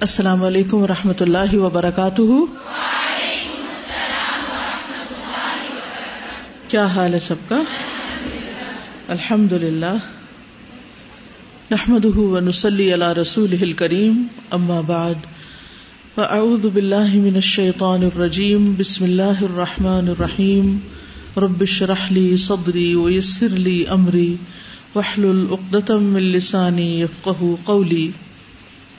السلام علیکم و رحمۃ اللہ وبرکاتہ۔ کیا حال ہے سب کا؟ الحمد للہ نحمد ونسلی علی رسول کریم اما بعد۔ فاعوذ باللہ من الشیطان الرجیم، بسم اللہ الرحمن الرحیم۔ رب اشرح لی صدری ویسر لی امری، واحلل عقدۃ من لسانی یفقهوا قولی۔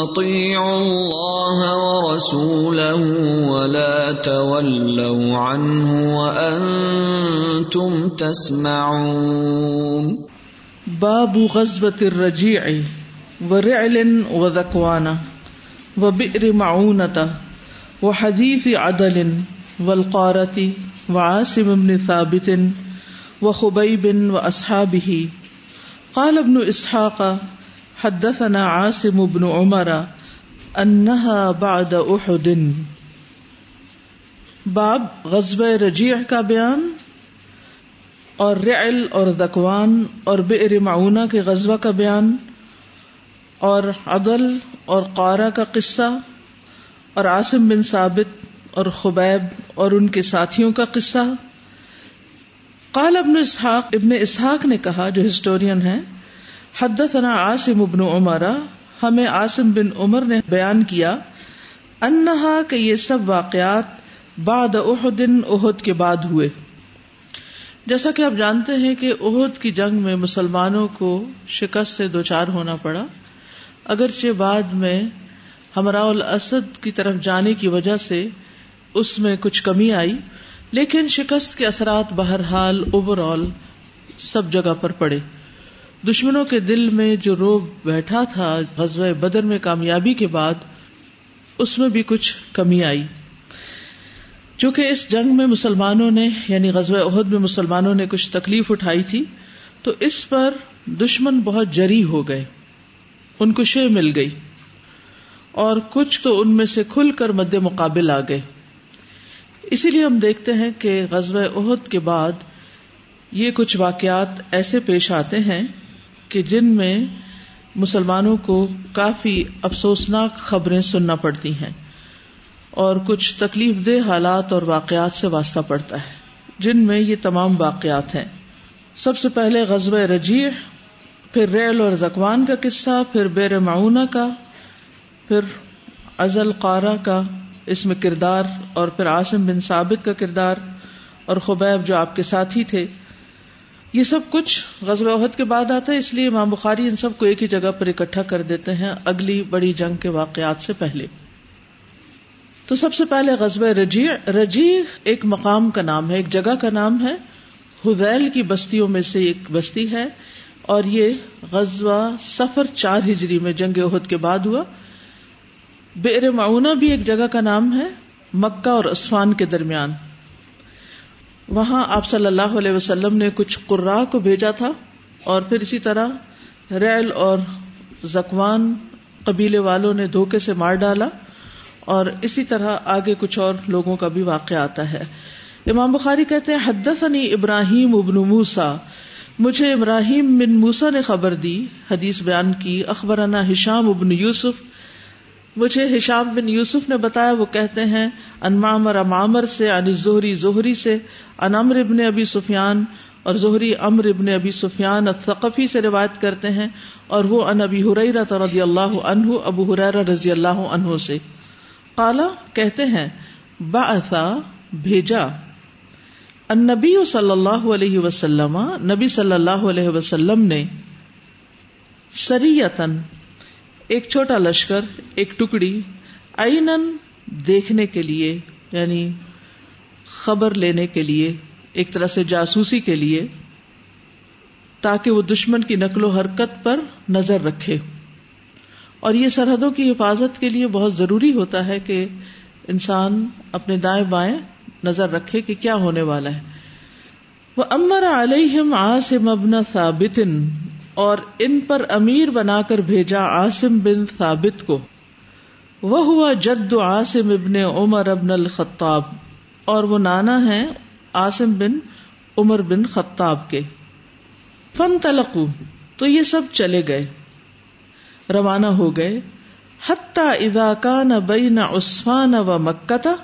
آمنوا أطيعوا الله ورسوله ولا تولوا عنه وأنتم تسمعون باب غزوة الرجيع ورعل وذكوان وبئر معونة وحديث عدل والقارة وعاصم بن ثابت وخبيب وأصحابه قال ابن إسحاق حدثنا عاصم بن عمر أنها بعد أحد باب غزب رجیع کا بیان اور رعل اور دکوان اور بئر معونہ کے غزوہ کا بیان اور عدل اور قارا کا قصہ اور عاصم بن ثابت اور خبیب اور ان کے ساتھیوں کا قصہ. قال ابن اسحاق ابن اسحاق نے کہا، جو ہسٹورین ہے حدثنا عاصم ابن عمر، ہمیں عاصم بن عمر نے بیان کیا، انہا کہ یہ سب واقعات بعد احد احد کے بعد ہوئے۔ جیسا کہ آپ جانتے ہیں کہ عہد کی جنگ میں مسلمانوں کو شکست سے دوچار ہونا پڑا، اگرچہ بعد میں ہمراہ الاسد کی طرف جانے کی وجہ سے اس میں کچھ کمی آئی، لیکن شکست کے اثرات بہرحال اوور آل سب جگہ پر پڑے۔ دشمنوں کے دل میں جو روب بیٹھا تھا غزوہ بدر میں کامیابی کے بعد، اس میں بھی کچھ کمی آئی۔ چونکہ اس جنگ میں مسلمانوں نے یعنی غزوہ عہد میں مسلمانوں نے کچھ تکلیف اٹھائی تھی، تو اس پر دشمن بہت جری ہو گئے۔ ان کو شے مل گئی۔ اور کچھ تو ان میں سے کھل کر مد مقابل آ گئے۔ اسی لیے ہم دیکھتے ہیں کہ غزوہ عہد کے بعد یہ کچھ واقعات ایسے پیش آتے ہیں کہ جن میں مسلمانوں کو کافی افسوسناک خبریں سننا پڑتی ہیں اور کچھ تکلیف دہ حالات اور واقعات سے واسطہ پڑتا ہے، جن میں یہ تمام واقعات ہیں۔ سب سے پہلے غزب رجیع، پھر ریل اور زکوان کا قصہ، پھر بیر معاونہ کا، پھر ازل قارا کا اس میں کردار، اور پھر عاصم بن ثابت کا کردار، اور خبیب جو آپ کے ساتھ ہی تھے۔ یہ سب کچھ غزب عہد کے بعد آتا ہے، اس لیے امام بخاری ان سب کو ایک ہی جگہ پر اکٹھا کر دیتے ہیں، اگلی بڑی جنگ کے واقعات سے پہلے۔ تو سب سے پہلے غزب رجیع رجیع ایک مقام کا نام ہے، ایک جگہ کا نام ہے۔ حزیل کی بستیوں میں سے ایک بستی ہے اور یہ غزوہ سفر چار ہجری میں جنگ عہد کے بعد ہوا۔ بیر معاونہ بھی ایک جگہ کا نام ہے، مکہ اور اسفان کے درمیان۔ وہاں آپ صلی اللہ علیہ وسلم نے کچھ قرا کو بھیجا تھا اور پھر اسی طرح ریل اور زکوان قبیلے والوں نے دھوکے سے مار ڈالا اور اسی طرح آگے کچھ اور لوگوں کا بھی واقع آتا ہے۔ امام بخاری کہتے ہیں، حدثنی ابراہیم ابن موسا مجھے ابراہیم بن موسا نے خبر دی، حدیث بیان کی، اخبرنا ہشام ابن یوسف، مجھے ہشام بن یوسف نے بتایا، وہ کہتے ہیں انمامر امامر سے، عن زہری زہری سے ان امر ابن ابی سفیان، اور زہری امر ابن ابی سفیان الثقفی سے روایت کرتے ہیں، اور وہ ان ابی حریرہ رضی اللہ عنہ، ابو حریرہ رضی اللہ عنہ سے۔ قالا، کہتے ہیں بعثا بھیجا۔ النبی صلی اللہ علیہ وسلم، نبی صلی اللہ علیہ وسلم نے سریتن ایک چھوٹا لشکر، ایک ٹکڑی اینن دیکھنے کے لیے یعنی خبر لینے کے لیے، ایک طرح سے جاسوسی کے لیے، تاکہ وہ دشمن کی نقل و حرکت پر نظر رکھے۔ اور یہ سرحدوں کی حفاظت کے لیے بہت ضروری ہوتا ہے کہ انسان اپنے دائیں بائیں نظر رکھے کہ کیا ہونے والا ہے۔ وہ امر علیہم عاصم ابن ثابت اور ان پر امیر بنا کر بھیجا عاصم بن ثابت کو۔ وہ ہوا جد عاصم ابن عمر ابن الخطاب۔ اور وہ نانا ہے عاصم بن عمر بن خطاب کے۔ فن تلقو تو یہ سب چلے گئے۔ روانہ ہو گئے۔ حتیٰ اذا کان بین عثمان و مکہ،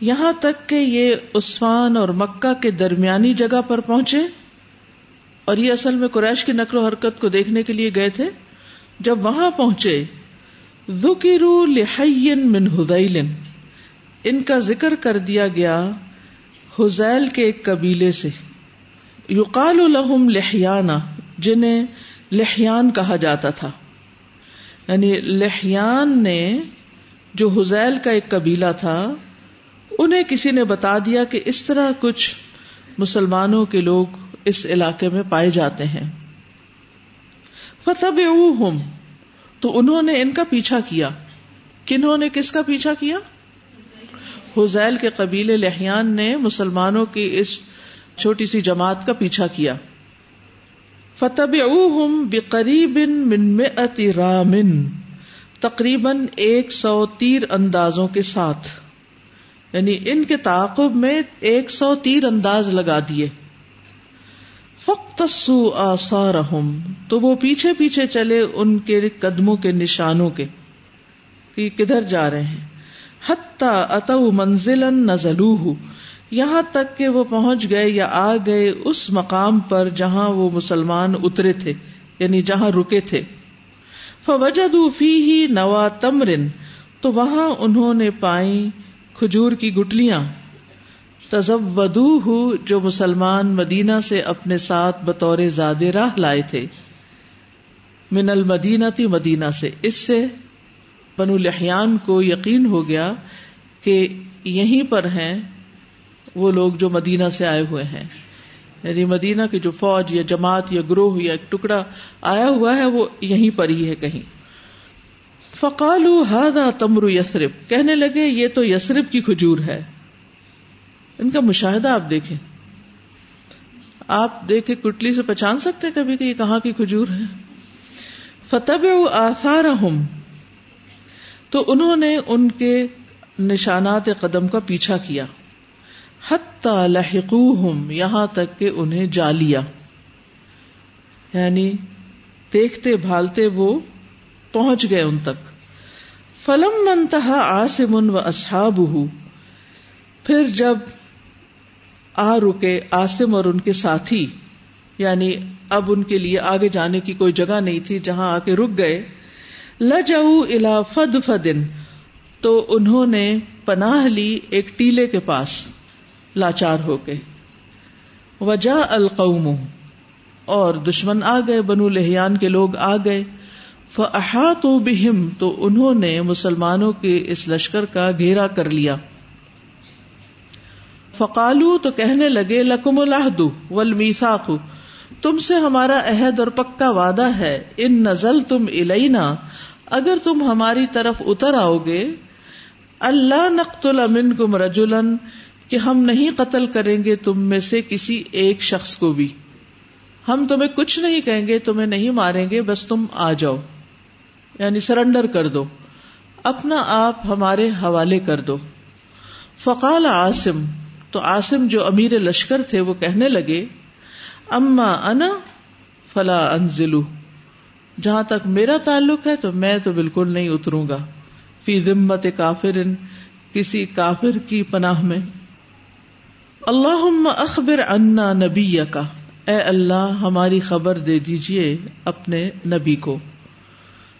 یہاں تک کہ یہ عثمان اور مکہ کے درمیانی جگہ پر پہنچے۔ اور یہ اصل میں قریش کی نقل و حرکت کو دیکھنے کے لیے گئے تھے۔ جب وہاں پہنچے ذکروا لحین من حذیل ان کا ذکر کر دیا گیا حزیل کے ایک قبیلے سے۔ یقال لہم لحیانہ، جنہیں لحیان کہا جاتا تھا۔ یعنی لحیان نے جو حزیل کا ایک قبیلہ تھا، انہیں کسی نے بتا دیا کہ اس طرح کچھ مسلمانوں کے لوگ اس علاقے میں پائے جاتے ہیں۔ فتح تو انہوں نے ان کا پیچھا کیا کنہوں نے کس کا پیچھا کیا حزیل کے قبیلے لہیان نے مسلمانوں کی اس چھوٹی سی جماعت کا پیچھا کیا فتح بقریب من رامن، تقریباً ایک سو تیر اندازوں کے ساتھ یعنی ان کے تعاقب میں ایک سو تیر انداز لگا دیے۔ فختصو آثارہم، تو وہ پیچھے پیچھے چلے ان کے قدموں کے نشانوں کے، کہ کدھر جا رہے ہیں۔ حتی اتو منزلا نزلوہ، یہاں تک کہ وہ پہنچ گئے یا آ گئے اس مقام پر جہاں وہ مسلمان اترے تھے یعنی جہاں رکے تھے۔ فوجدوا فیہ نوا تمرن، تو وہاں انہوں نے پائی کھجور کی گٹلیاں۔ تزودو جو مسلمان مدینہ سے اپنے ساتھ بطور زاد راہ لائے تھے۔ من المدینہ تھی مدینہ سے۔ اس سے بنو لحیان کو یقین ہو گیا کہ یہیں پر ہیں وہ لوگ جو مدینہ سے آئے ہوئے ہیں۔ یعنی مدینہ کی جو فوج یا جماعت یا گروہ یا ایک ٹکڑا آیا ہوا ہے، وہ یہیں پر ہی ہے کہیں۔ فقالو ہادا تمرو یسرف کہنے لگے، یہ تو یسرف کی کھجور ہے۔ ان کا مشاہدہ آپ دیکھیں۔ آپ دیکھے کٹلی سے پہچان سکتے کبھی کہ یہ کہاں کی کھجور ہے۔ فتح آثار تو انہوں نے ان کے نشانات قدم کا پیچھا کیا۔ حتی لحقوہم یہاں تک کہ انہیں جا لیا۔ یعنی دیکھتے بھالتے وہ پہنچ گئے ان تک۔ فلم منتہا آسم و اصحاب پھر جب آ رکے آسم اور ان کے ساتھی یعنی اب ان کے لیے آگے جانے کی کوئی جگہ نہیں تھی جہاں آ کے رک گئے۔ الا فد فدن تو انہوں نے پناہ لی ایک ٹیلے کے پاس، لاچار ہو کے۔ وجا القوم، اور دشمن آ گئے، بنو لہیان کے لوگ آ گئے۔ فاحاطوا بہم، تو انہوں نے مسلمانوں کے اس لشکر کا گھیرا کر لیا۔ فقالو تو کہنے لگے، لکم الحد والمیثاق۔ تم سے ہمارا عہد اور پکا وعدہ ہے۔ ان نزل تم الینا۔ اگر تم ہماری طرف اتر آؤ گے اللہ نقتل منکم رجلا کہ ہم نہیں قتل کریں گے تم میں سے کسی ایک شخص کو بھی۔ ہم تمہیں کچھ نہیں کہیں گے، تمہیں نہیں ماریں گے، بس تم آ جاؤ۔ یعنی سرنڈر کر دو۔ اپنا آپ ہمارے حوالے کر دو۔ فقال عاصم۔ تو آسم جو امیر لشکر تھے وہ کہنے لگے، اما انا فلا انزلو، جہاں تک میرا تعلق ہے تو میں تو بالکل نہیں اتروں گا۔ فی ذمت کافر کسی کافر کی پناہ میں۔ اللہ اخبر انا نبی کا اے اللہ، ہماری خبر دے دیجیے اپنے نبی کو۔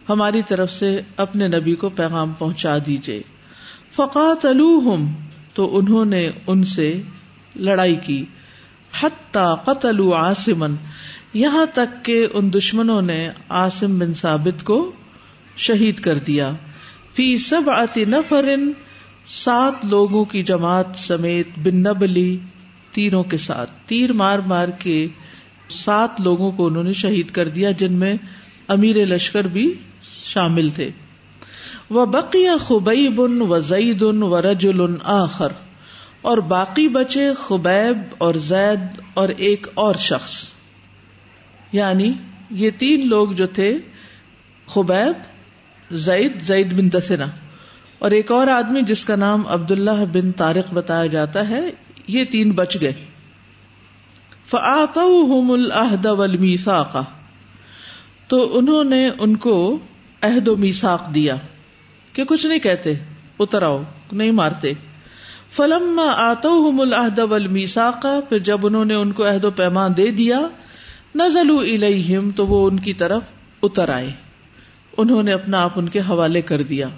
ہماری طرف سے اپنے نبی کو پیغام پہنچا دیجیے فقات تو انہوں نے ان سے لڑائی کی۔ حتی قتل آسمن یہاں تک کہ ان دشمنوں نے آسم بن ثابت کو شہید کر دیا۔ فی سب آتی نفرن، سات لوگوں کی جماعت سمیت بن نبلی تیروں کے ساتھ۔ تیر مار مار کے سات لوگوں کو انہوں نے شہید کر دیا، جن میں امیر لشکر بھی شامل تھے۔ وہ بقی خبئی بن و زعید ان و رج آخر، اور باقی بچے خبیب اور زید اور ایک اور شخص۔ یعنی یہ تین لوگ جو تھے، خبیب، زید زید بن دسنا اور ایک اور آدمی جس کا نام عبد اللہ بن تارق بتایا جاتا ہے، یہ تین بچ گئے۔ فعطم الحد والمیثاق تو انہوں نے ان کو عہد و میساک دیا۔ کہ کچھ نہیں کہتے، اتر آؤ، نہیں مارتے۔ فلم آتا الحد والمیساق پھر جب انہوں نے ان کو عہد و پیمان دے دیا نزل الیہم، تو وہ ان کی طرف اتر آئے۔ انہوں نے اپنا آپ ان کے حوالے کر دیا۔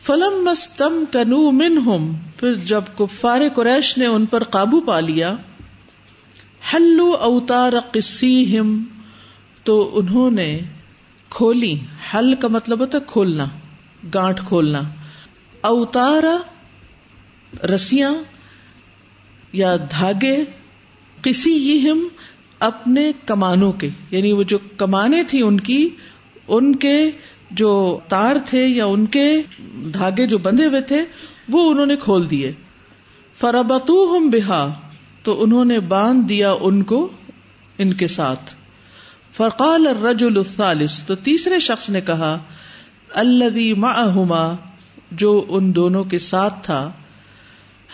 فلم مستم کنو من ہوم پھر جب کفار قریش نے ان پر قابو پا لیا ہلو اوتار قسی ہم تو انہوں نے کھولی۔ حل کا مطلب ہوتا ہے کھولنا۔ گانٹ کھولنا۔ اوتارا رسیاں یا دھاگے کسی ہم اپنے کمانوں کے یعنی وہ جو کمانے تھی ان کی، ان کے جو تار تھے یا ان کے دھاگے جو بندھے ہوئے تھے، وہ انہوں نے کھول دیے۔ فربتو ہم بہا، تو انہوں نے باندھ دیا ان کو، ان کے ساتھ۔ فرقال الرجل الثالث، تو تیسرے شخص نے کہا الذي معهما جو ان دونوں کے ساتھ تھا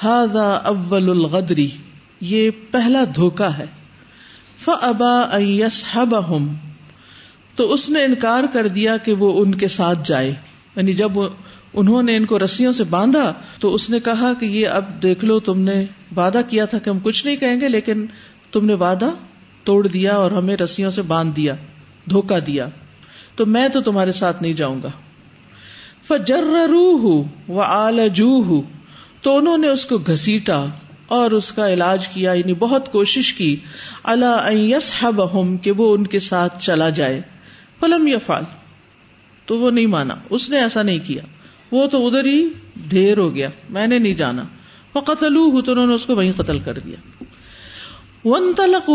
هذا اول الغدری، یہ پہلا دھوکا ہے۔ فابا ان يسحبهم، تو اس نے انکار کر دیا کہ وہ ان کے ساتھ جائے۔ یعنی جب انہوں نے ان کو رسیوں سے باندھا، تو اس نے کہا کہ یہ اب دیکھ لو، تم نے وعدہ کیا تھا کہ ہم کچھ نہیں کہیں گے، لیکن تم نے وعدہ توڑ دیا اور ہمیں رسیوں سے باندھ دیا دھوکا دیا۔ تو میں تو تمہارے ساتھ نہیں جاؤں گا۔ فجر روح آل جو تو انہوں نے اس کو گھسیٹا اور اس کا علاج کیا یعنی بہت کوشش کی اللہ یس کہ وہ ان کے ساتھ چلا جائے، فلم یا فال تو وہ نہیں مانا، اس نے ایسا نہیں کیا، وہ تو ادھر ہی ڈھیر ہو گیا، میں نے نہیں جانا وہ قتل تو انہوں نے اس کو وہیں قتل کر دیا۔ ون تلق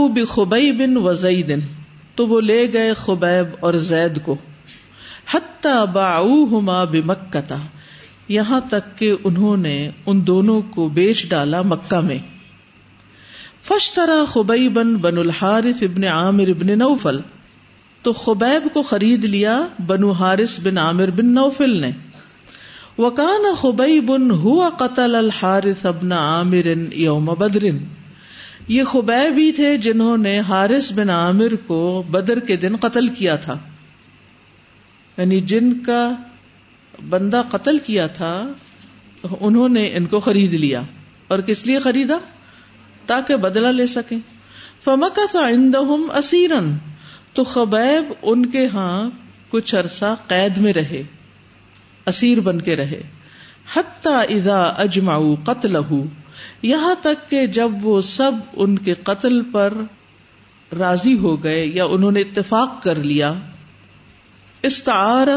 بن وزئی دن تو وہ لے گئے خبیب اور زید کو۔ حتی باؤہما بمکتا یہاں تک کہ انہوں نے ان دونوں کو بیچ ڈالا مکہ میں۔ فشترا خبئی بن بن الحارف ابن عامر ابن نوفل، تو خبیب کو خرید لیا بنو حارث بن عامر بن نوفل نے۔ وکان خبئی بن ہوا قتل الحارث ابن عامر یوم بدرن یہ خبیب ہی تھے جنہوں نے حارث بن عامر کو بدر کے دن قتل کیا تھا۔ یعنی جن کا بندہ قتل کیا تھا، انہوں نے ان کو خرید لیا۔ اور کس لیے خریدا؟ تاکہ بدلہ لے سکیں۔ فمکا تھا اندہم اسیرن تو خبیب ان کے ہاں کچھ عرصہ قید میں رہے، اسیر بن کے رہے۔ حتی اذا اجمعو قتل یہاں تک کہ جب وہ سب ان کے قتل پر راضی ہو گئے یا انہوں نے اتفاق کر لیا استعار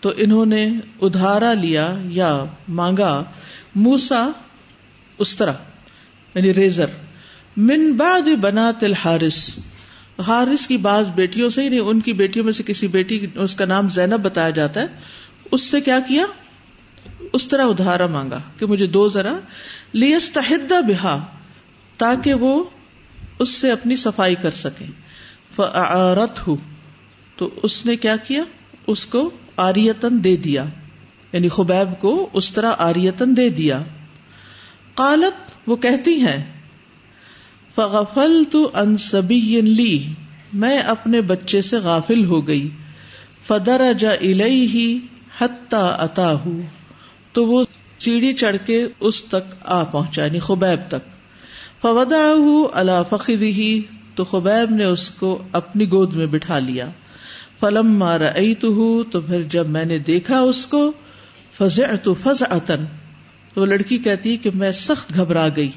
تو انہوں نے ادھارا لیا یا مانگا موسا استرا یعنی ریزر۔ من بعد بنات الحارث، حارث کی بعض بیٹیوں سے ہی نہیں ان کی بیٹیوں میں سے کسی بیٹی، اس کا نام زینب بتایا جاتا ہے، اس سے کیا کیا؟ اس طرح ادھارا مانگا کہ مجھے دو ذرا لیستحدہ بہا تاکہ وہ اس سے اپنی صفائی کر سکے فعارت ہو تو اس نے کیا کیا؟ اس کو آریتن دے دیا۔ یعنی خبیب کو اس طرح آریتن دے دیا۔ قالت، وہ کہتی ہیں فغفل تو انصبی لی میں اپنے بچے سے غافل ہو گئی۔ فدر جا ہی حتا اتا ہوں تو وہ سیڑھی چڑھ کے اس تک آ پہنچا یعنی خبیب تک۔ فودا اللہ فخر ہی تو خبیب نے اس کو اپنی گود میں بٹھا لیا۔ فلم مارا تو پھر جب میں نے دیکھا اس کو فض تو فض تو وہ لڑکی کہتی کہ میں سخت گھبرا گئی۔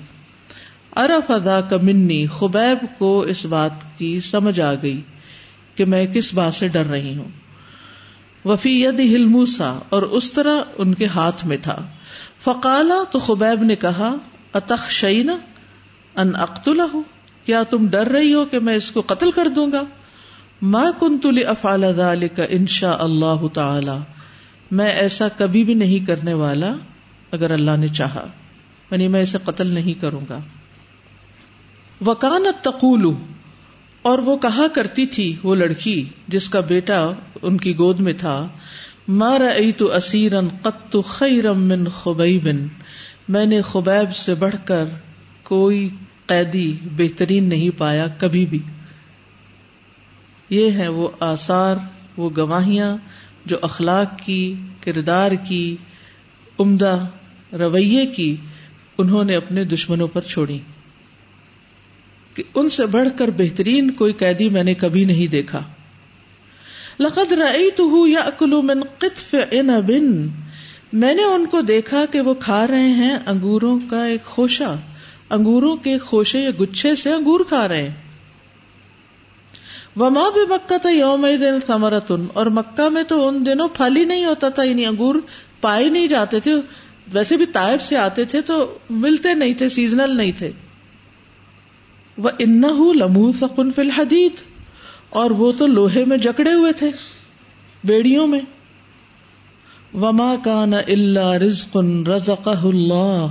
ارف ادا کا منی، خبیب کو اس بات کی سمجھ آ گئی کہ میں کس بات سے ڈر رہی ہوں۔ وفی ید ہلموسا اور اس طرح ان کے ہاتھ میں تھا۔ فقالا، تو خبیب نے کہا اتخ شعین ان اختلا کیا تم ڈر رہی ہو کہ میں اس کو قتل کر دوں گا؟ ماں کن تلی افال کا انشا اللہ تعالی۔ میں ایسا کبھی بھی نہیں کرنے والا اگر اللہ نے چاہا۔ یعنی میں اسے قتل نہیں کروں گا۔ وکانت تقول اور وہ کہا کرتی تھی وہ لڑکی جس کا بیٹا ان کی گود میں تھا مار تو اسیرن قط خیرم من خبیبن میں نے خبیب سے بڑھ کر کوئی قیدی بہترین نہیں پایا کبھی بھی۔ یہ ہے وہ آثار، وہ گواہیاں جو اخلاق کی، کردار کی، عمدہ رویے کی انہوں نے اپنے دشمنوں پر چھوڑی۔ کہ ان سے بڑھ کر بہترین کوئی قیدی میں نے کبھی نہیں دیکھا۔ لقد رأيته يأكل من قطف عنب۔ میں نے ان کو دیکھا کہ وہ کھا رہے ہیں انگوروں کا ایک خوشہ، انگوروں کے خوشے یا گچھے سے انگور کھا رہے ہیں۔ وما بھی مکہ تھا یوم دن ثمرتن اور مکہ میں تو ان دنوں پھل ہی نہیں ہوتا تھا یعنی انگور پائے نہیں جاتے تھے، ویسے بھی تائب سے آتے تھے تو ملتے نہیں تھے سیزنل نہیں تھے۔ وہ ان لمو سکن فی الحدید اور وہ تو لوہے میں جکڑے ہوئے تھے بیڑیوں میں۔ وما کان اللہ رزق رزق اللہ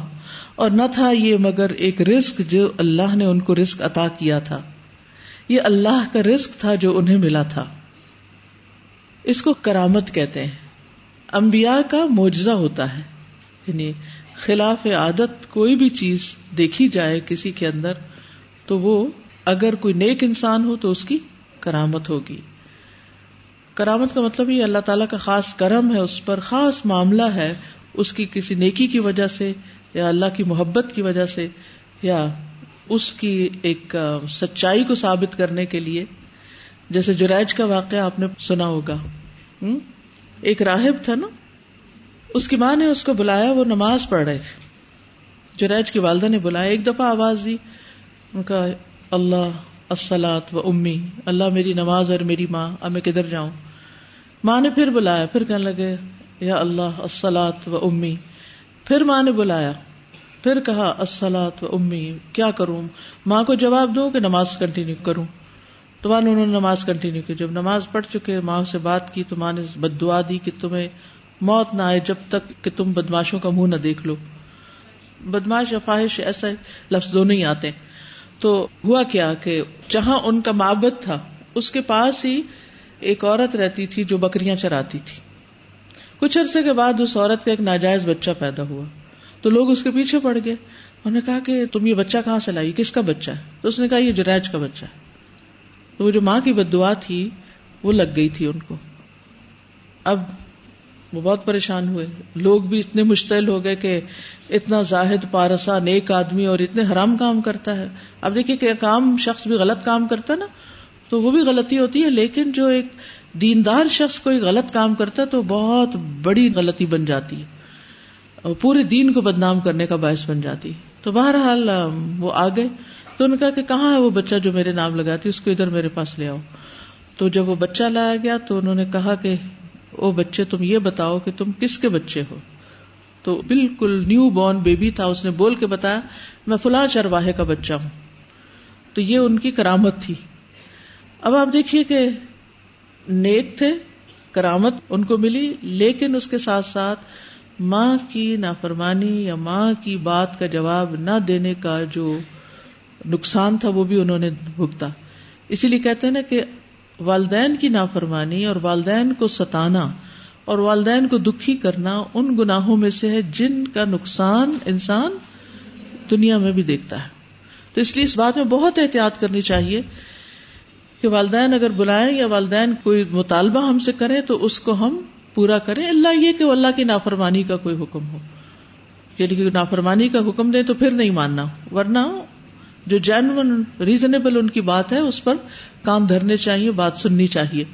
اور نہ تھا یہ مگر ایک رزق جو اللہ نے ان کو رزق عطا کیا تھا۔ یہ اللہ کا رزق تھا جو انہیں ملا تھا۔ اس کو کرامت کہتے ہیں۔ انبیاء کا معجزہ ہوتا ہے۔ یعنی خلاف عادت کوئی بھی چیز دیکھی جائے کسی کے اندر، تو وہ اگر کوئی نیک انسان ہو تو اس کی کرامت ہوگی۔ کرامت کا مطلب یہ اللہ تعالیٰ کا خاص کرم ہے، اس پر خاص معاملہ ہے۔ اس کی کسی نیکی کی وجہ سے یا اللہ کی محبت کی وجہ سے یا اس کی ایک سچائی کو ثابت کرنے کے لیے، جیسے جرائج کا واقعہ آپ نے سنا ہوگا۔ ایک راہب تھا نا؟ اس کی ماں نے اس کو بلایا، وہ نماز پڑھ رہے تھے۔ جرائج کی والدہ نے بلایا، ایک دفعہ آواز دی۔ ان کا، اللہ السلاط و امی، اللہ میری نماز اور میری ماں، اب میں کدھر جاؤں؟ ماں نے پھر بلایا، پھر کہنے لگے، یا اللہ السلاط و امی۔ پھر ماں نے بلایا۔ پھر کہا السلاط و امی کیا کروں؟ ماں کو جواب دوں کہ نماز کنٹینیو کروں؟ تو ماں نے انہوں نے نماز کنٹینیو کی۔ جب نماز پڑھ چکے، ماں سے بات کی تو ماں نے بد دعا دی کہ تمہیں موت نہ آئے جب تک کہ تم بدماشوں کا منہ نہ دیکھ لو۔ بدماش یا فاحش ایسا لفظ دونوں ہی آتے۔ تو ہوا کیا کہ جہاں ان کا معبت تھا، اس کے پاس ہی ایک عورت رہتی تھی جو بکریاں چراتی تھی۔ کچھ عرصے کے بعد اس عورت کا ایک ناجائز بچہ پیدا ہوا۔ تو لوگ اس کے پیچھے پڑ گئے۔ انہوں نے کہا کہ تم یہ بچہ کہاں سے لائی؟ کس کا بچہ ہے؟ تو اس نے کہا یہ جرائج کا بچہ ہے۔ تو وہ جو ماں کی بد دعا تھی، وہ لگ گئی تھی ان کو۔ اب وہ بہت پریشان ہوئے۔ لوگ بھی اتنے مشتعل ہو گئے کہ اتنا زاہد، پارسا، نیک آدمی اور اتنے حرام کام کرتا ہے۔ اب دیکھیے کہ کام شخص بھی غلط کام کرتا ہے نا، تو وہ بھی غلطی ہوتی ہے۔ لیکن جو ایک دیندار شخص کوئی غلط کام کرتا ہے تو بہت بڑی غلطی بن جاتی ہے۔ اور پورے دین کو بدنام کرنے کا باعث بن جاتی۔ تو بہرحال وہ آ گئے۔ تو نے کہا کہ کہاں ہے وہ بچہ جو میرے نام لگاتی، اس کو ادھر میرے پاس لے آؤ۔ تو جب وہ بچہ لایا گیا، تو انہوں نے کہا کہ وہ بچے، تم یہ بتاؤ کہ تم کس کے بچے ہو؟ تو بالکل نیو بورن بیبی تھا، اس نے بول کے بتایا، میں فلاں چرواہے کا بچہ ہوں۔ تو یہ ان کی کرامت تھی۔ اب آپ دیکھیے کہ نیک تھے، کرامت ان کو ملی، لیکن اس کے ساتھ ساتھ ماں کی نافرمانی یا ماں کی بات کا جواب نہ دینے کا جو نقصان تھا وہ بھی انہوں نے بھگتا۔ اسی لیے کہتے ہیں نا کہ والدین کی نافرمانی اور والدین کو ستانا اور والدین کو دکھی کرنا ان گناہوں میں سے ہے جن کا نقصان انسان دنیا میں بھی دیکھتا ہے۔ تو اس لیے اس بات میں بہت احتیاط کرنی چاہیے کہ والدین اگر بلائیں یا والدین کوئی مطالبہ ہم سے کریں تو اس کو ہم پورا کریں، اللہ یہ کہ اللہ کی نافرمانی کا کوئی حکم ہو۔ یعنی کہ نافرمانی کا حکم دے تو پھر نہیں ماننا، ورنہ جو جینون ریزنیبل ان کی بات ہے، اس پر کام دھرنے چاہیے، بات سننی چاہیے۔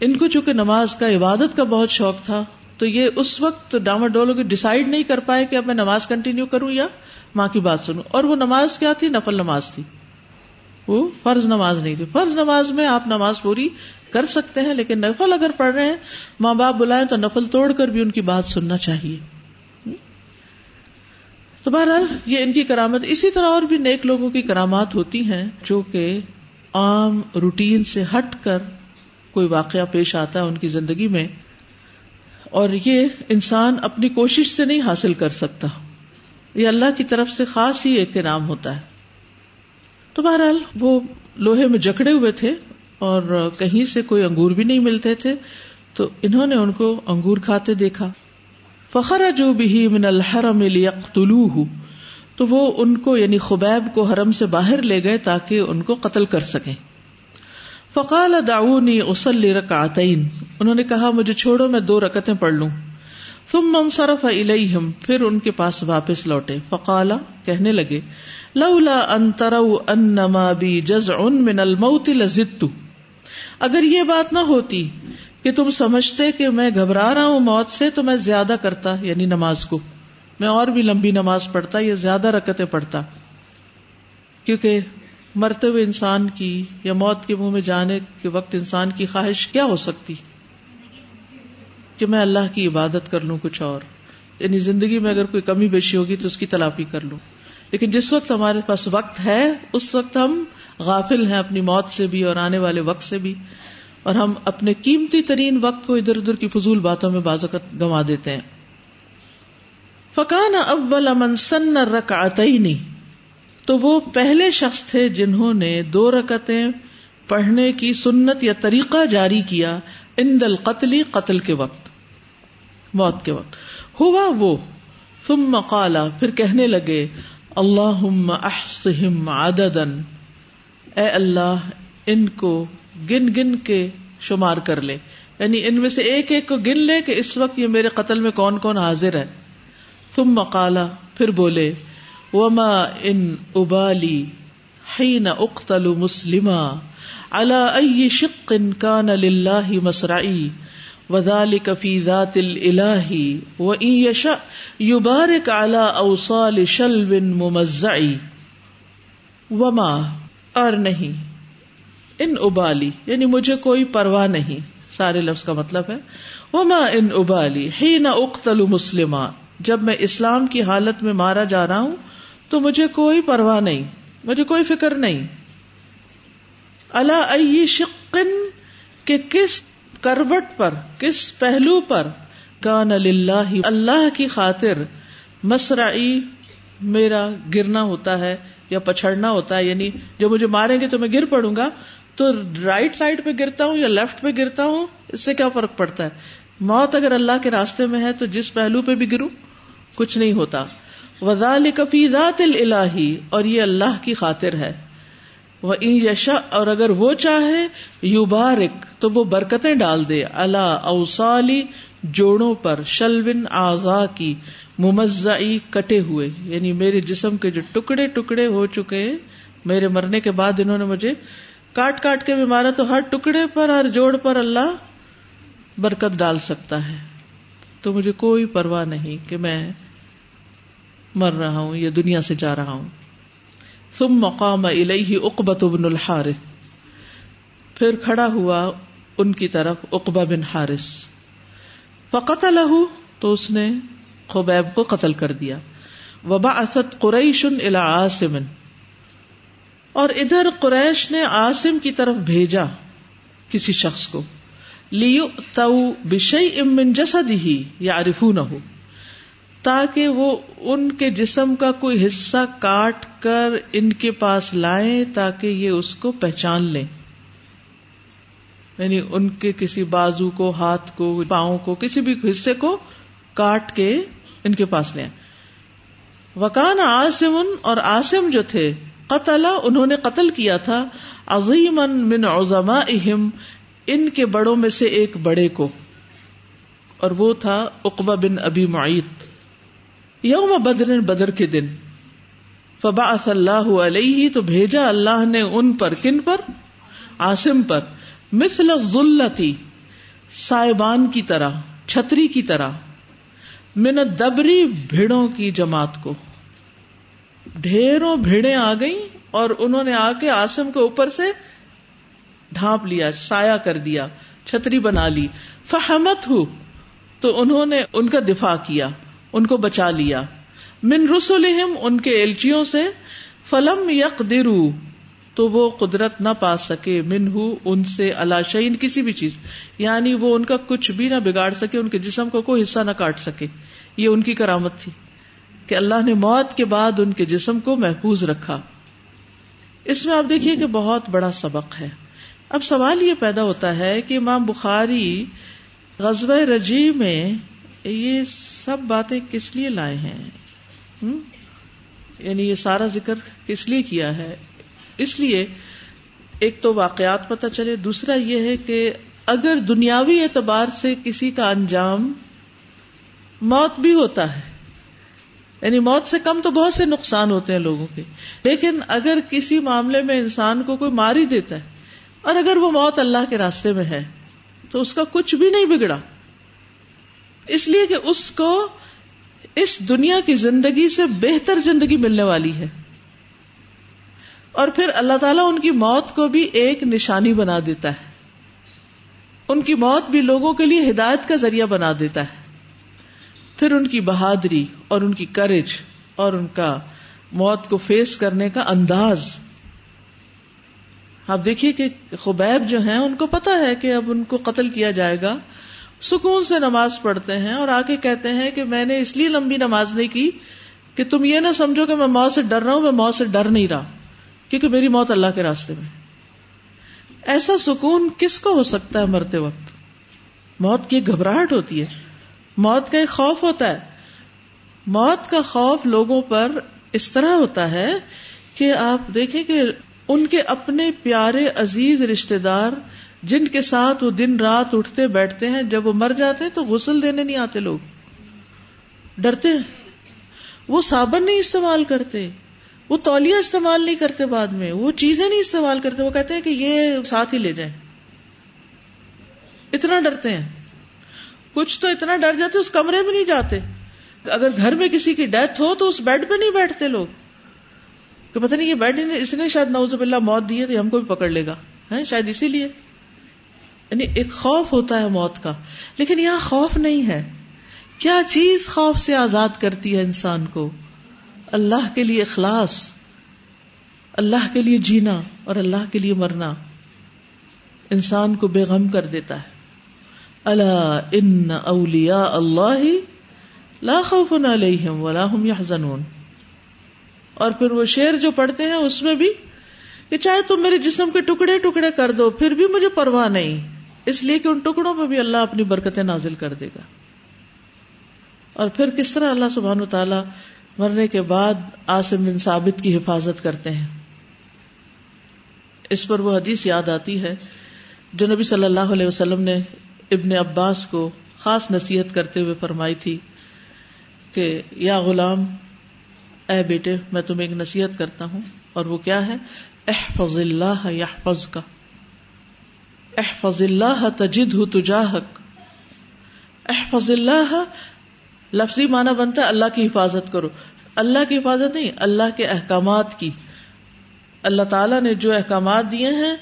ان کو چونکہ نماز کا عبادت کا بہت شوق تھا، تو یہ اس وقت ڈامر ڈولو کے ڈسائڈ نہیں کر پائے کہ اب میں نماز کنٹینیو کروں یا ماں کی بات سنوں۔ اور وہ نماز کیا تھی؟ نفل نماز تھی۔ وہ فرض نماز نہیں تھی۔ فرض نماز میں آپ نماز پوری کر سکتے ہیں، لیکن نفل اگر پڑھ رہے ہیں، ماں باپ بلائیں تو نفل توڑ کر بھی ان کی بات سننا چاہیے۔ تو بہرحال یہ ان کی کرامت، اسی طرح اور بھی نیک لوگوں کی کرامات ہوتی ہیں، جو کہ عام روٹین سے ہٹ کر کوئی واقعہ پیش آتا ہے ان کی زندگی میں، اور یہ انسان اپنی کوشش سے نہیں حاصل کر سکتا۔ یہ اللہ کی طرف سے خاص ہی ایک انعام ہوتا ہے۔ تو بہرحال وہ لوہے میں جکڑے ہوئے تھے اور کہیں سے کوئی انگور بھی نہیں ملتے تھے، تو انہوں نے ان کو انگور کھاتے دیکھا۔ فخر جو بھی من الحرم لیقتلوہ تو وہ ان کو یعنی خبیب کو حرم سے باہر لے گئے تاکہ ان کو قتل کر سکیں۔ فقال دعونی اصلی رکعتین انہوں نے کہا، مجھے چھوڑو، میں دو رکعتیں پڑھ لوں۔ ثم منصرف الیہم پھر ان کے پاس واپس لوٹے۔ فقالا کہنے لگے، لولا ان تروا انما بی جزع من الموت لزدت۔ اگر یہ بات نہ ہوتی کہ تم سمجھتے کہ میں گھبرا رہا ہوں موت سے، تو میں زیادہ کرتا یعنی نماز کو۔ میں اور بھی لمبی نماز پڑھتا یا زیادہ رکتیں پڑھتا۔ کیونکہ مرتے ہوئے انسان کی یا موت کے منہ میں جانے کے وقت انسان کی خواہش کیا ہو سکتی؟ کہ میں اللہ کی عبادت کر لوں کچھ اور۔ یعنی زندگی میں اگر کوئی کمی بیشی ہوگی تو اس کی تلافی کر لوں۔ لیکن جس وقت ہمارے پاس وقت ہے، اس وقت ہم غافل ہیں اپنی موت سے بھی اور آنے والے وقت سے بھی۔ اور ہم اپنے قیمتی ترین وقت کو ادھر ادھر کی فضول باتوں میں بازوقت گنوا دیتے ہیں۔ فکان اول من سن رکعتین تو وہ پہلے شخص تھے جنہوں نے دو رکعتیں پڑھنے کی سنت یا طریقہ جاری کیا ان دل قتل کے وقت، موت کے وقت۔ ہوا وہ، ثم قال پھر کہنے لگے اللہ احسہم عددن اے اللہ، ان کو گن گن کے شمار کر لے۔ یعنی ان میں سے ایک ایک کو گن لے کہ اس وقت یہ میرے قتل میں کون کون حاضر ہے۔ تم مقالا پھر بولے، وما ان ابالی حین اقتل مسلما على اي شق كان لله مسرعي وذلك في ذات الاله وان يشاء يبارك على اوصال شلو ممزع. وما؟ اور نہیں. ان ابالی یعنی مجھے کوئی پرواہ نہیں. سارے لفظ کا مطلب ہے. وہ ماں ان ابالی ہی نہ اختل مسلم جب میں اسلام کی حالت میں مارا جا رہا ہوں، تو مجھے کوئی پرواہ نہیں. مجھے کوئی فکر نہیں. اللہ شکن کے کس کروٹ پر، کس پہلو پر؟ کان اللہ اللہ کی خاطر مسرائی میرا گرنا ہوتا ہے یا پچھڑنا ہوتا ہے یعنی جو مجھے ماریں گے تو میں گر پڑوں گا، تو رائٹ سائڈ پہ گرتا ہوں یا لیفٹ پہ گرتا ہوں؟ اس سے کیا فرق پڑتا ہے؟ موت اگر اللہ کے راستے میں ہے تو جس پہلو پہ بھی گروں؟ کچھ نہیں ہوتا۔ وزال کفی ذات الہی اور یہ اللہ کی خاطر ہے۔ وہ یشا اور اگر وہ چاہے یو بارک تو وہ برکتیں ڈال دے۔ اللہ اوسالی جوڑوں پر شلون آزا کی ممزائی کٹے ہوئے۔ یعنی میرے جسم کے جو ٹکڑے ٹکڑے ہو چکے ہیں، میرے مرنے کے بعد انہوں نے مجھے کاٹ کاٹ کے بھی مارا، تو ہر ٹکڑے پر، ہر جوڑ پر اللہ برکت ڈال سکتا ہے۔ تو مجھے کوئی پرواہ نہیں کہ میں مر رہا ہوں یا دنیا سے جا رہا ہوں۔ تم مقام الیہ اقبت بن الحارث. پھر کھڑا ہوا ان کی طرف اقبا بن حارث. فقت لہو تو اس نے خبیب کو قتل کر دیا. وبا اسد قریش عاصم. اور ادھر قریش نے آسم کی طرف بھیجا کسی شخص کو. لیو تو بشئی امن جسد ہی یا عرفو نہ ہو تاکہ وہ ان کے جسم کا کوئی حصہ کاٹ کر ان کے پاس لائیں تاکہ یہ اس کو پہچان لیں۔ یعنی ان کے کسی بازو کو، ہاتھ کو، پاؤں کو، کسی بھی حصے کو کاٹ کے ان کے پاس لیں۔ وکان آسم اور آسم جو تھے، قتل، انہوں نے قتل کیا تھا۔ عظیم من عظما اہم ان کے بڑوں میں سے ایک بڑے کو۔ اور وہ تھا اقبا بن ابی معیت۔ یوم بدر بدر کے دن۔ فبا اللہ علیہ، تو بھیجا اللہ نے ان پر کن پر؟ آسم پر۔ مثل ذلتی سائبان کی طرح، چھتری کی طرح۔ من دبری بھیڑوں کی جماعت کو۔ ڈھیروں بھیڑے آ گئی اور انہوں نے آ کے آسم کے اوپر سے ڈھانپ لیا، سایہ کر دیا، چھتری بنا لی۔ فہمت ہو تو انہوں نے ان کا دفاع کیا۔ ان کو بچا لیا۔ من رسولہم ان کے ایلچیوں سے، فلم یک تو وہ قدرت نہ پا سکے۔ من ان سے علاشین کسی بھی چیز۔ یعنی وہ ان کا کچھ بھی نہ بگاڑ سکے، ان کے جسم کو کوئی حصہ نہ کاٹ سکے۔ یہ ان کی کرامت تھی کہ اللہ نے موت کے بعد ان کے جسم کو محفوظ رکھا۔ اس میں آپ دیکھیے کہ بہت بڑا سبق ہے۔ اب سوال یہ پیدا ہوتا ہے کہ امام بخاری غزب رجی میں یہ سب باتیں کس لیے لائے ہیں؟ یعنی یہ سارا ذکر کس لیے کیا ہے؟ اس لیے ایک تو واقعات پتہ چلے، دوسرا یہ ہے کہ اگر دنیاوی اعتبار سے کسی کا انجام موت بھی ہوتا ہے یعنی موت سے کم تو بہت سے نقصان ہوتے ہیں لوگوں کے، لیکن اگر کسی معاملے میں انسان کو کوئی مار ہی دیتا ہے اور اگر وہ موت اللہ کے راستے میں ہے، تو اس کا کچھ بھی نہیں بگڑا۔ اس لیے کہ اس کو اس دنیا کی زندگی سے بہتر زندگی ملنے والی ہے۔ اور پھر اللہ تعالیٰ ان کی موت کو بھی ایک نشانی بنا دیتا ہے۔ ان کی موت بھی لوگوں کے لیے ہدایت کا ذریعہ بنا دیتا ہے۔ پھر ان کی بہادری اور ان کی کرج اور ان کا موت کو فیس کرنے کا انداز۔ آپ دیکھیے کہ خبیب جو ہیں، ان کو پتا ہے کہ اب ان کو قتل کیا جائے گا۔ سکون سے نماز پڑھتے ہیں اور آگے کہتے ہیں کہ میں نے اس لیے لمبی نماز نہیں کی کہ تم یہ نہ سمجھو کہ میں موت سے ڈر رہا ہوں، میں موت سے ڈر نہیں رہا، کیونکہ میری موت اللہ کے راستے میں ایسا سکون کس کو ہو سکتا ہے مرتے وقت؟ موت کی گھبراہٹ ہوتی ہے۔ موت کا ایک خوف ہوتا ہے۔ موت کا خوف لوگوں پر اس طرح ہوتا ہے کہ آپ دیکھیں کہ ان کے اپنے پیارے عزیز رشتے دار جن کے ساتھ وہ دن رات اٹھتے بیٹھتے ہیں، جب وہ مر جاتے ہیں تو غسل دینے نہیں آتے لوگ۔ ڈرتے ہیں۔ وہ صابن نہیں استعمال کرتے۔ وہ تولیہ استعمال نہیں کرتے بعد میں۔ وہ چیزیں نہیں استعمال کرتے۔ وہ کہتے ہیں کہ یہ ساتھ ہی لے جائیں۔ اتنا ڈرتے ہیں۔ کچھ تو اتنا ڈر جاتے، اس کمرے میں نہیں جاتے۔ اگر گھر میں کسی کی ڈیتھ ہو تو اس بیڈ پہ نہیں بیٹھتے لوگ۔ کہ پتہ نہیں یہ بیڈ اس نے شاید نوز اللہ موت دی ہے تو ہم کو بھی پکڑ لے گا۔ شاید اسی لیے۔ یعنی ایک خوف ہوتا ہے موت کا، لیکن یہاں خوف نہیں ہے۔ کیا چیز خوف سے آزاد کرتی ہے انسان کو؟ اللہ کے لیے اخلاص، اللہ کے لیے جینا اور اللہ کے لیے مرنا۔ انسان کو بے غم کر دیتا ہے۔ اللہ ان اولیا اللہ لا خوف علیہم ولا هم يحزنون اور پھر وہ شعر جو پڑھتے ہیں اس میں بھی کہ چاہے تم میرے جسم کے ٹکڑے ٹکڑے کر دو، پھر بھی مجھے پرواہ نہیں۔ اس لیے کہ ان ٹکڑوں پہ بھی اللہ اپنی برکتیں نازل کر دے گا۔ اور پھر کس طرح اللہ سبحان و تعالی مرنے کے بعد آسم بن ثابت کی حفاظت کرتے ہیں۔ اس پر وہ حدیث یاد آتی ہے جو نبی صلی اللہ علیہ وسلم نے ابن عباس کو خاص نصیحت کرتے ہوئے فرمائی تھی کہ، یا غلام، اے بیٹے، میں تمہیں ایک نصیحت کرتا ہوں اور وہ کیا ہے؟ احفظ اللہ یحفظ کا احفظ اللہ تجد تجاہک۔ احفظ اللہ لفظی معنی بنتا ہے اللہ کی حفاظت کرو۔ اللہ کی حفاظت نہیں، اللہ کے احکامات کی۔ اللہ تعالیٰ نے جو احکامات دیے ہیں،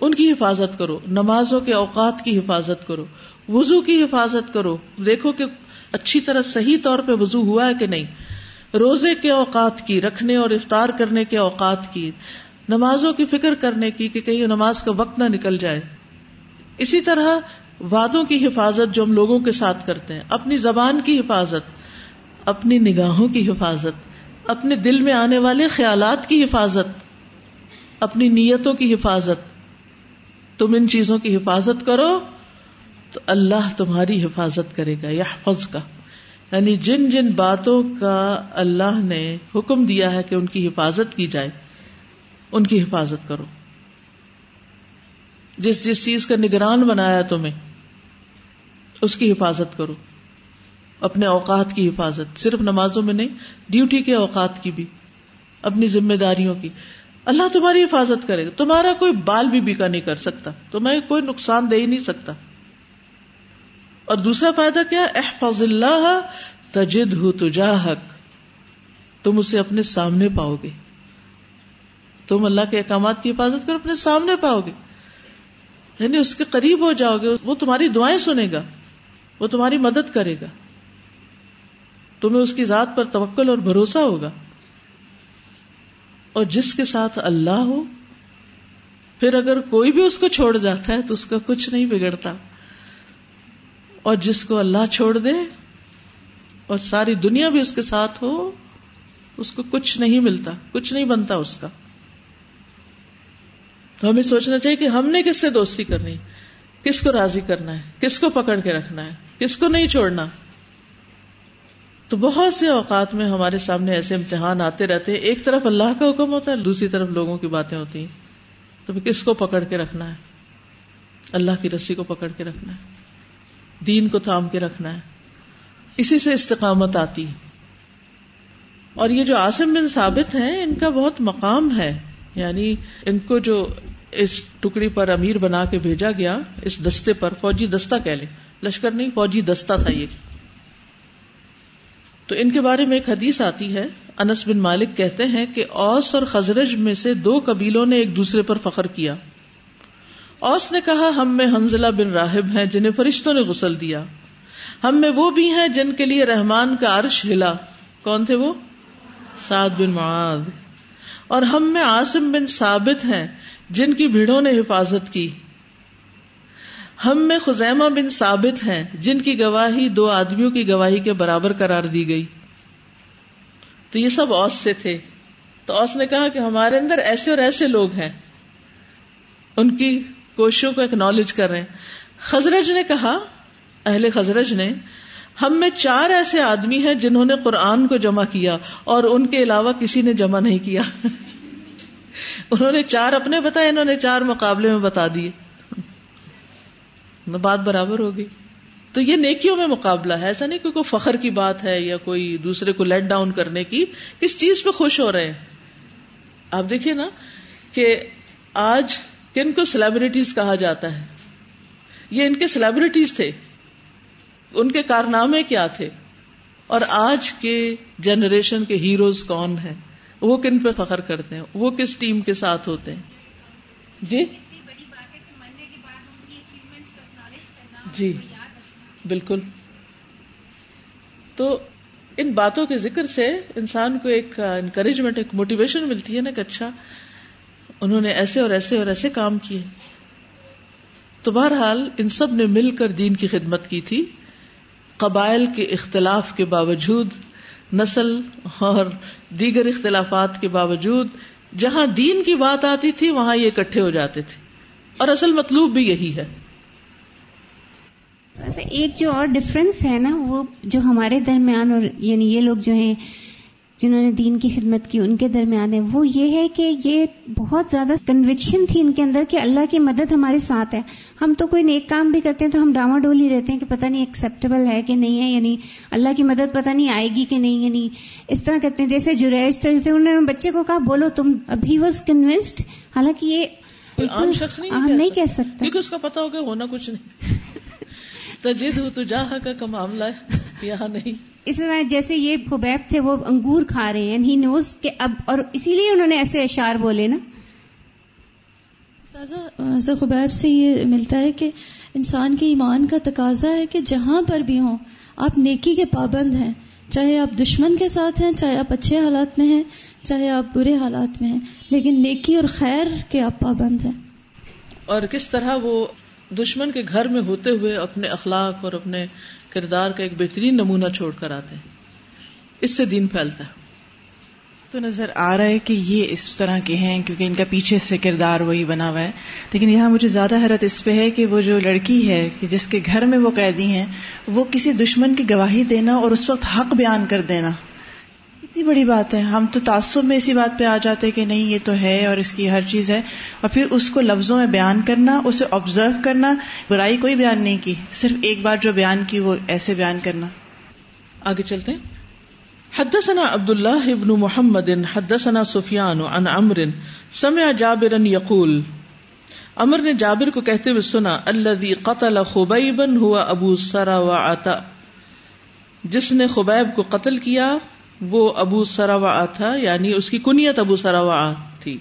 ان کی حفاظت کرو۔ نمازوں کے اوقات کی حفاظت کرو۔ وضو کی حفاظت کرو۔ دیکھو کہ اچھی طرح صحیح طور پہ وضو ہوا ہے کہ نہیں۔ روزے کے اوقات کی، رکھنے اور افطار کرنے کے اوقات کی، نمازوں کی فکر کرنے کی کہ کہیں نماز کا وقت نہ نکل جائے۔ اسی طرح وادوں کی حفاظت جو ہم لوگوں کے ساتھ کرتے ہیں، اپنی زبان کی حفاظت، اپنی نگاہوں کی حفاظت، اپنے دل میں آنے والے خیالات کی حفاظت، اپنی نیتوں کی حفاظت۔ تم ان چیزوں کی حفاظت کرو تو اللہ تمہاری حفاظت کرے گا یا حفظ کا۔ یعنی جن جن باتوں کا اللہ نے حکم دیا ہے کہ ان کی حفاظت کی جائے، ان کی حفاظت کرو۔ جس جس چیز کا نگران بنایا تمہیں، اس کی حفاظت کرو، اپنے اوقات کی حفاظت، صرف نمازوں میں نہیں، ڈیوٹی کے اوقات کی بھی، اپنی ذمہ داریوں کی۔ اللہ تمہاری حفاظت کرے گا۔ تمہارا کوئی بال بھی بیکا نہیں کر سکتا، تمہیں کوئی نقصان دے ہی نہیں سکتا۔ اور دوسرا فائدہ کیا؟ احفظ اللہ تجد ہو تجاہک۔ تم اسے اپنے سامنے پاؤ گے۔ تم اللہ کے احکامات کی حفاظت کر اپنے سامنے پاؤ گے۔ یعنی اس کے قریب ہو جاؤ گے، وہ تمہاری دعائیں سنے گا، وہ تمہاری مدد کرے گا۔ تمہیں اس کی ذات پر توکل اور بھروسہ ہوگا۔ اور جس کے ساتھ اللہ ہو، پھر اگر کوئی بھی اس کو چھوڑ جاتا ہے تو اس کا کچھ نہیں بگڑتا۔ اور جس کو اللہ چھوڑ دے اور ساری دنیا بھی اس کے ساتھ ہو، اس کو کچھ نہیں ملتا، کچھ نہیں بنتا اس کا۔ تو ہمیں سوچنا چاہیے کہ ہم نے کس سے دوستی کرنی کس کو راضی کرنا ہے؟ کس کو پکڑ کے رکھنا ہے؟ کس کو نہیں چھوڑنا؟ تو بہت سے اوقات میں ہمارے سامنے ایسے امتحان آتے رہتے ہیں، ایک طرف اللہ کا حکم ہوتا ہے، دوسری طرف لوگوں کی باتیں ہوتی ہیں۔ تو کس کو پکڑ کے رکھنا ہے؟ اللہ کی رسی کو پکڑ کے رکھنا ہے، دین کو تھام کے رکھنا ہے۔ اسی سے استقامت آتی اور یہ جو آسم بن ثابت ہیں، ان کا بہت مقام ہے۔ یعنی ان کو جو اس ٹکڑی پر امیر بنا کے بھیجا گیا، اس دستے پر، فوجی دستہ کہہ لے لشکر نہیں، فوجی دستہ تھا یہ۔ تو ان کے بارے میں ایک حدیث آتی ہے، انس بن مالک کہتے ہیں کہ اوس اور خزرج میں سے دو قبیلوں نے ایک دوسرے پر فخر کیا۔ اوس نے کہا، ہم میں حنزلہ بن راہب ہیں، جنہیں فرشتوں نے غسل دیا۔ ہم میں وہ بھی ہیں جن کے لیے رحمان کا عرش ہلا۔ کون تھے وہ؟ سعد بن معاذ۔ اور ہم میں عاصم بن ثابت ہیں۔ جن کی بھیڑوں نے حفاظت کی۔ ہم میں خزیمہ بن ثابت ہیں، جن کی گواہی دو آدمیوں کی گواہی کے برابر قرار دی گئی۔ تو یہ سب اوس سے تھے۔ تو اوس نے کہا کہ ہمارے اندر ایسے اور ایسے لوگ ہیں۔ ان کی کوششوں کو اکنالج کر رہے ہیں۔ خزرج نے کہا، اہل خزرج نے، ہم میں چار ایسے آدمی ہیں جنہوں نے قرآن کو جمع کیا اور ان کے علاوہ کسی نے جمع نہیں کیا۔ انہوں نے چار اپنے بتائے، انہوں نے چار مقابلے میں بتا دیے۔ بات برابر ہوگی تو یہ نیکیوں میں مقابلہ ہے۔ ایسا نہیں کہ کوئی فخر کی بات ہے یا کوئی دوسرے کو لیٹ ڈاؤن کرنے کی۔ کس چیز پہ خوش ہو رہے ہیں؟ آپ دیکھیے نا کہ آج کن کو سیلیبریٹیز کہا جاتا ہے۔ یہ ان کے سیلیبریٹیز تھے۔ ان کے کارنامے کیا تھے؟ اور آج کے جنریشن کے ہیروز کون ہیں؟ وہ کن پہ فخر کرتے ہیں؟ وہ کس ٹیم کے ساتھ ہوتے ہیں؟ جی؟ جی بالکل۔ تو ان باتوں کے ذکر سے انسان کو ایک انکریجمنٹ ایک موٹیویشن ملتی ہے نا کہ اچھا انہوں نے ایسے اور ایسے اور ایسے کام کیے۔ تو بہرحال ان سب نے مل کر دین کی خدمت کی تھی۔ قبائل کے اختلاف کے باوجود نسل اور دیگر اختلافات کے باوجود جہاں دین کی بات آتی تھی وہاں یہ اکٹھے ہو جاتے تھے۔ اور اصل مطلوب بھی یہی ہے۔ اچھا، ایک جو اور ڈفرینس ہے نا، وہ جو ہمارے درمیان اور یعنی یہ لوگ جو ہیں جنہوں نے دین کی خدمت کی ان کے درمیان ہے وہ یہ ہے کہ یہ بہت زیادہ کنوکشن تھی ان کے اندر کہ اللہ کی مدد ہمارے ساتھ ہے۔ ہم تو کوئی نیک کام بھی کرتے ہیں تو ہم ڈاما ڈول ہی رہتے ہیں کہ پتہ نہیں ایکسیپٹیبل ہے کہ نہیں ہے یعنی اللہ کی مدد پتہ نہیں آئے گی کہ نہیں یعنی اس طرح کرتے ہیں۔ جیسے جریج تو انہوں نے بچے کو کہا بولو تم۔ ابھی واز کنوینسڈ حالانکہ یہ عام شخص نہیں کہہ سکتا۔ کیونکہ اس کا پتا ہوگا ہونا کچھ نہیں۔ تجد ہو تو جہاں کا معاملہ ہے یہاں نہیں۔ اس طرح جیسے یہ خبیب تھے وہ انگور کھا رہے ہیں۔ ہی نوز کہ اب اور اسی لیے انہوں نے ایسے اشار بولے نا۔ سر خبیب سے یہ ملتا ہے کہ انسان کے ایمان کا تقاضا ہے کہ جہاں پر بھی ہوں آپ نیکی کے پابند ہیں۔ چاہے آپ دشمن کے ساتھ ہیں چاہے آپ اچھے حالات میں ہیں چاہے آپ برے حالات میں ہیں لیکن نیکی اور خیر کے آپ پابند ہیں۔ اور کس طرح وہ دشمن کے گھر میں ہوتے ہوئے اپنے اخلاق اور اپنے کردار کا ایک بہترین نمونہ چھوڑ کر آتے ہیں۔ اس سے دین پھیلتا ہے۔ تو نظر آ رہا ہے کہ یہ اس طرح کے ہیں کیونکہ ان کا پیچھے سے کردار وہی بنا ہوا ہے۔ لیکن یہاں مجھے زیادہ حیرت اس پہ ہے کہ وہ جو لڑکی ہے کہ جس کے گھر میں وہ قیدی ہیں، وہ کسی دشمن کی گواہی دینا اور اس وقت حق بیان کر دینا۔ اتنی بڑی بات ہے۔ ہم تو تعصب میں اسی بات پہ آ جاتے کہ نہیں، یہ تو ہے اور اس کی ہر چیز ہے۔ اور پھر اس کو لفظوں میں بیان کرنا، اسے آبزرو کرنا۔ برائی کوئی بیان نہیں کی، صرف ایک بار جو بیان کی وہ ایسے بیان کرنا۔ آگے چلتے ہیں۔ حدثنا عبد اللہ ابن محمد، حدثنا سفیان عن عمر، سمع جابرا یقول امر نے جابر کو کہتے ہوئے سنا الذي قتل خبیبا هو ابو سرا و جس نے خبیب کو قتل کیا وہ ابو سروا تھا یعنی اس کی کنیت ابو سروا تھی۔